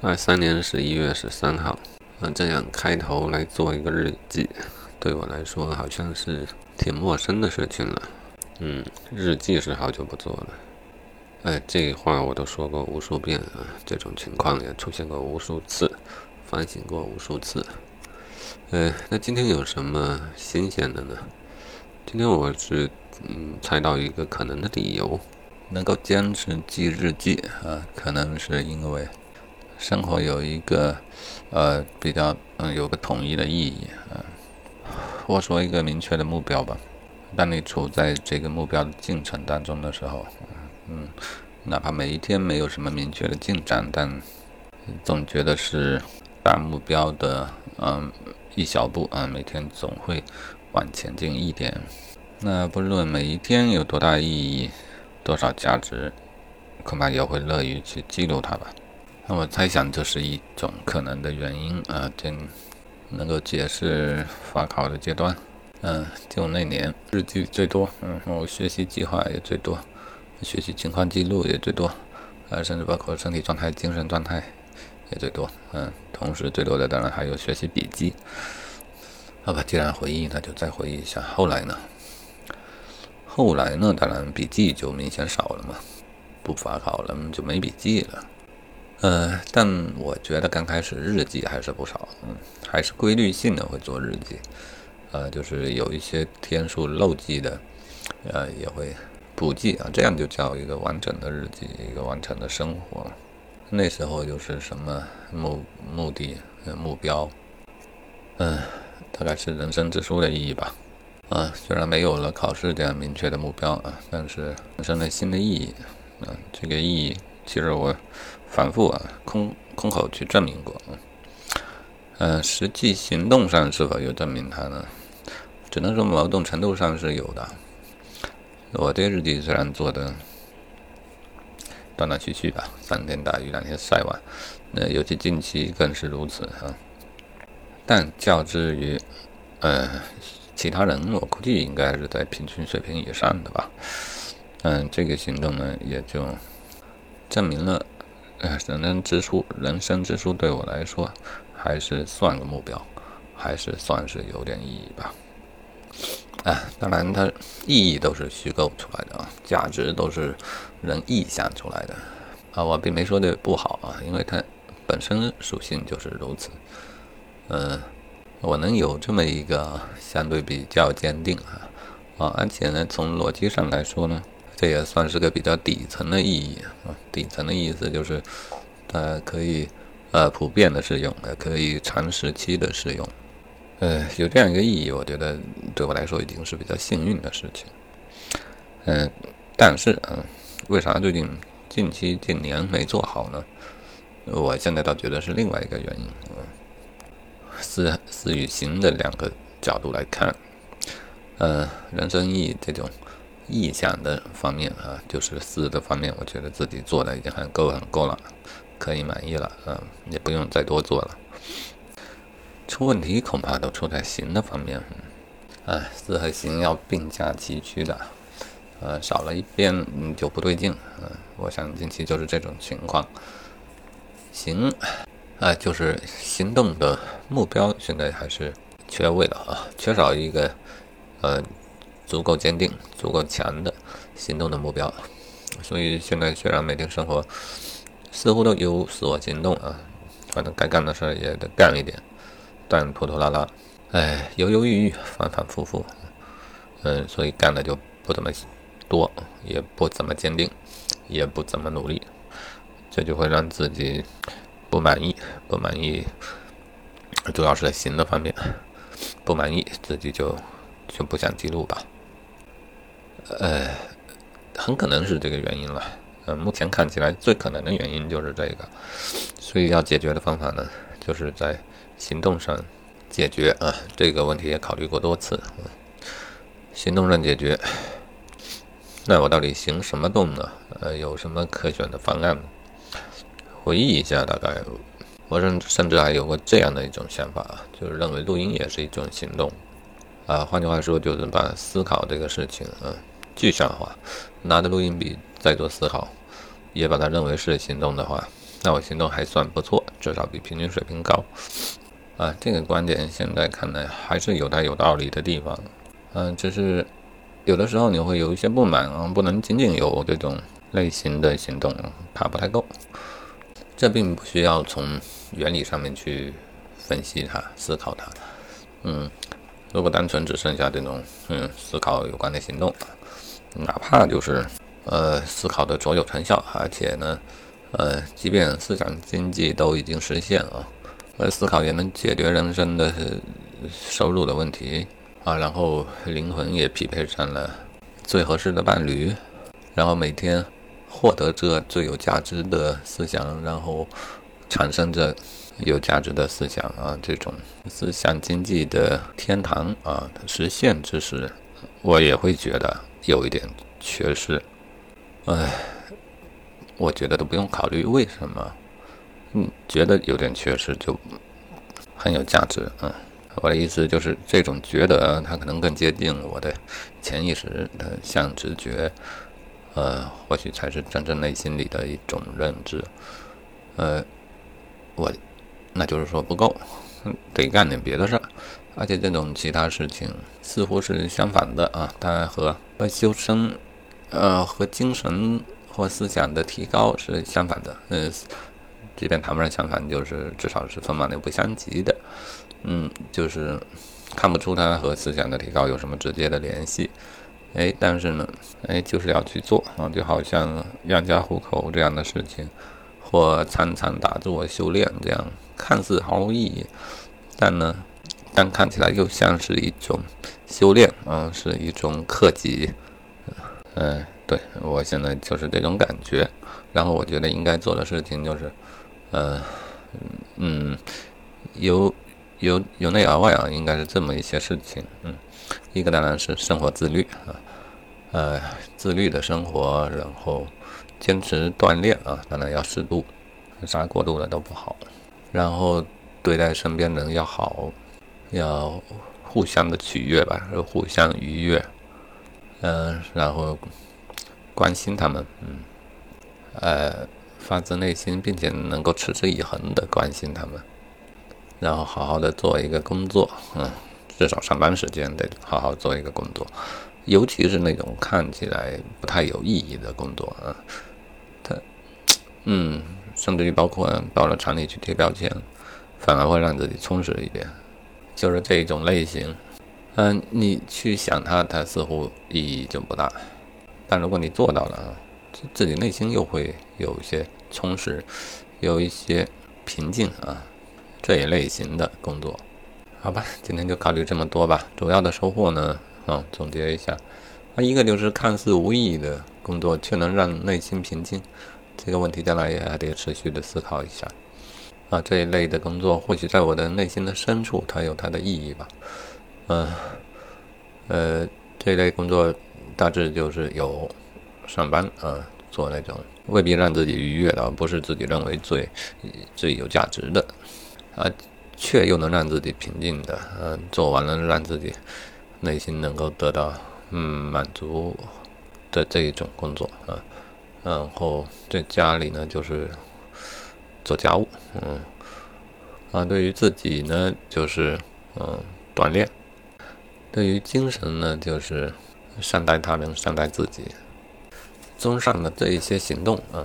二三年十一月十三号，啊，这样开头来做一个日记，对我来说好像是挺陌生的事情了。嗯，日记是好久不做了。哎，这话我都说过无数遍啊，这种情况也出现过无数次，反省过无数次。呃，那今天有什么新鲜的呢？今天我是嗯猜到一个可能的理由，能够坚持记日记啊，可能是因为。生活有一个，呃，比较嗯，有个统一的意义，嗯，我说一个明确的目标吧。当你处在这个目标的进程当中的时候，嗯，哪怕每一天没有什么明确的进展，但总觉得是大目标的嗯一小步啊，每天总会往前进一点。那不论每一天有多大意义、多少价值，恐怕也会乐于去记录它吧。那我猜想这是一种可能的原因啊，这能够解释法考的阶段。嗯，就那年日记最多，嗯，我学习计划也最多，学习情况记录也最多，啊，甚至包括身体状态、精神状态也最多。嗯，同时最多的当然还有学习笔记。好吧，既然回忆，那就再回忆一下后来呢？后来呢？当然笔记就明显少了嘛，不法考了就没笔记了。呃，但我觉得刚开始日记还是不少，嗯，还是规律性的会做日记，呃，就是有一些天数漏记的，呃，也会补记啊，这样就叫一个完整的日记，一个完整的生活。那时候就是什么目目的、目标，嗯，大概是人生之书的意义吧。啊，虽然没有了考试这样明确的目标啊，但是产生了新的意义，啊，这个意义。其实我反复啊空空口去证明过，嗯，实际行动上是否有证明它呢？只能说某种程度上是有的。我这日记虽然做的断断续续吧，三天打鱼两天晒网，那尤其近期更是如此啊。但较之于呃其他人，我估计应该是在平均水平以上的吧。嗯，这个行动呢也就。证明了，呃，人生之书，人生之书对我来说，还是算个目标，还是算是有点意义吧。啊，当然，它意义都是虚构出来的啊，价值都是人臆想出来的啊。我并没说的不好啊，因为它本身属性就是如此。嗯，我能有这么一个相对比较坚定啊，啊，而且呢，从逻辑上来说呢。这也算是个比较底层的意义啊，底层的意思就是，它可以呃普遍的适用，也可以长时期的适用，呃，有这样一个意义，我觉得对我来说已经是比较幸运的事情。嗯，但是嗯，为啥最近近期近年没做好呢？我现在倒觉得是另外一个原因，嗯，思思与行的两个角度来看，呃，人生意义这种。意向的方面啊，就是思的方面，我觉得自己做的已经很够很够了，可以满意了，嗯，也不用再多做了。出问题恐怕都出在行的方面，嗯，思和行要并驾齐驱的，呃，少了一边就不对劲，嗯，我想近期就是这种情况。行，啊，就是行动的目标现在还是缺位的啊，缺少一个，呃。足够坚定、足够强的行动的目标，所以现在虽然每天生活似乎都有所行动啊，反正该干的事儿也得干一点，但拖拖拉拉，哎，犹犹豫豫，反反复复，嗯，所以干的就不怎么多，也不怎么坚定，也不怎么努力，这就会让自己不满意，不满意，主要是在行的方面不满意，自己就就不想记录吧。呃，很可能是这个原因了。呃，目前看起来最可能的原因就是这个，所以要解决的方法呢，就是在行动上解决啊。这个问题也考虑过多次，行动上解决。那我到底行什么动呢？呃，有什么可选的方案？回忆一下，大概我甚甚至还有过这样的一种想法，就是认为录音也是一种行动。啊，换句话说，就是把思考这个事情，嗯。具象化，拿着录音笔在做思考，也把它认为是行动的话，那我行动还算不错，至少比平均水平高。啊，这个观点现在看来还是有它有道理的地方。嗯，只是有的时候你会有一些不满啊，不能仅仅有这种类型的行动，怕不太够。这并不需要从原理上面去分析它、思考它。嗯，如果单纯只剩下这种嗯思考有关的行动，哪怕就是呃思考的卓有成效，而且呢，呃，即便思想经济都已经实现了。而思考也能解决人生的收入的问题啊，然后灵魂也匹配上了最合适的伴侣，然后每天获得着最有价值的思想，然后产生着有价值的思想啊，这种思想经济的天堂啊实现之时，我也会觉得有一点缺失。哎，我觉得都不用考虑为什么。嗯，觉得有点缺失就很有价值。嗯，我的意思就是这种觉得，它可能更接近我的潜意识的像直觉，呃，或许才是真正内心里的一种认知。呃，我那就是说不够，得干点别的事儿。而且这种其他事情似乎是相反的啊，它和和修身，呃，和精神或思想的提高是相反的。嗯。即便谈不上相反，就是至少是分马牛不相及的，嗯，就是看不出它和思想的提高有什么直接的联系，哎，但是呢，哎，就是要去做啊，就好像养家糊口这样的事情，或常常打坐修炼这样，看似毫无意义，但呢，但看起来又像是一种修炼啊，是一种克己，嗯，对我现在就是这种感觉，然后我觉得应该做的事情就是。呃，嗯，由由由内而外啊，应该是这么一些事情。嗯，一个当然是生活自律啊，呃，自律的生活，然后坚持锻炼啊，当然要适度，啥过度了都不好。然后对待身边人要好，要互相的取悦吧，互相愉悦。嗯，然后关心他们，嗯，呃。发自内心，并且能够持之以恒的关心他们，然后好好的做一个工作，嗯，至少上班时间得好好做一个工作，尤其是那种看起来不太有意义的工作啊，嗯，甚至于包括到了厂里去贴标签，反而会让自己充实一点，就是这一种类型，嗯，你去想它，它似乎意义就不大，但如果你做到了，自自己内心又会有一些。充实，有一些平静啊，这一类型的工作，好吧，今天就考虑这么多吧。主要的收获呢，啊，总结一下，啊，一个就是看似无意义的工作，却能让内心平静，这个问题将来也还得持续的思考一下。啊，这一类的工作，或许在我的内心的深处，它有它的意义吧。嗯，呃，这类工作大致就是有上班啊，做那种。未必让自己愉悦的，不是自己认为最最有价值的，啊，却又能让自己平静的，嗯，做完了让自己内心能够得到嗯满足的这一种工作啊，然后在家里呢就是做家务，嗯，啊，对于自己呢就是嗯锻炼，对于精神呢就是善待他人，善待自己。综上的这一些行动啊，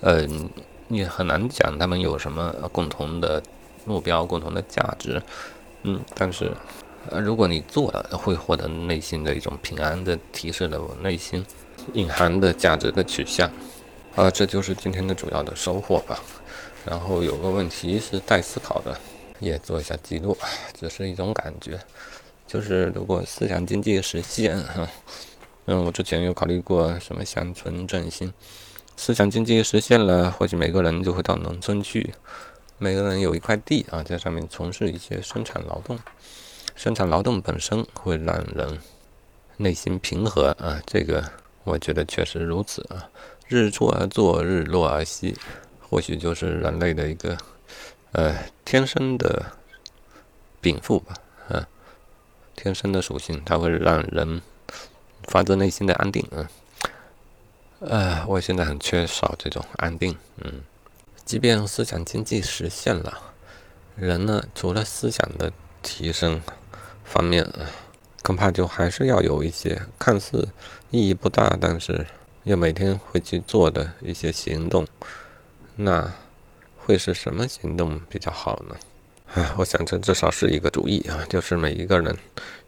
嗯，你很难讲他们有什么共同的目标、共同的价值，嗯，但是，呃，如果你做了，会获得内心的一种平安的提示了我内心隐含的价值的取向，啊，这就是今天的主要的收获吧。然后有个问题是待思考的，也做一下记录，只是一种感觉，就是如果思想经济实现，哈。嗯，我之前有考虑过什么乡村振兴，思想经济实现了，或许每个人就会到农村去，每个人有一块地啊，在上面从事一些生产劳动，生产劳动本身会让人内心平和啊，这个我觉得确实如此啊。日出而作，日落而息，或许就是人类的一个呃天生的禀赋吧，啊，天生的属性，它会让人。发自内心的安定，嗯，呃，我现在很缺少这种安定，嗯，即便思想经济实现了，人呢，除了思想的提升方面，恐怕就还是要有一些看似意义不大，但是又每天会去做的一些行动。那会是什么行动比较好呢？啊，我想这至少是一个主意啊，就是每一个人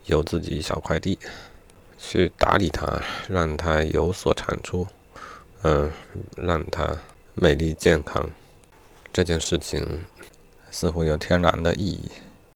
有自己一小块地，去打理它，让它有所产出，嗯，让它美丽健康。这件事情似乎有天然的意义。